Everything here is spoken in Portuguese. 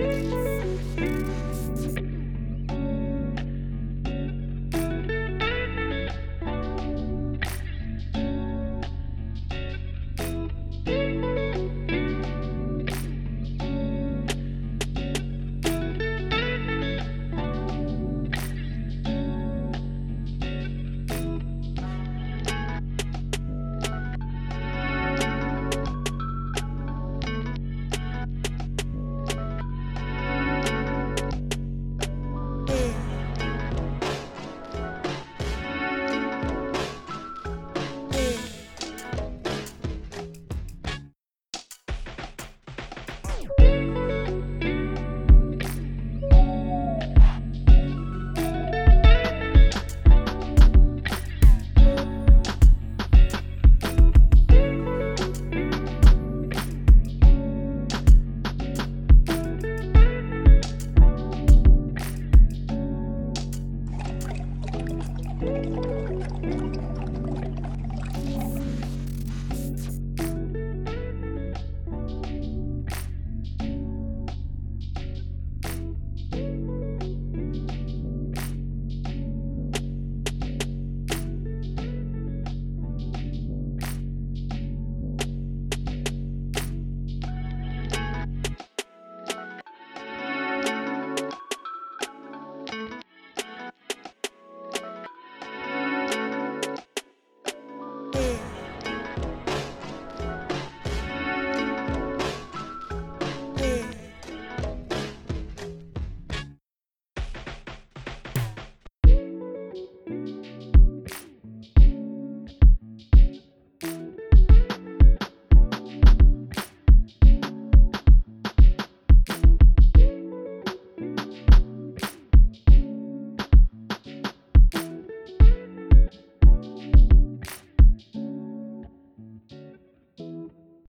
Bye.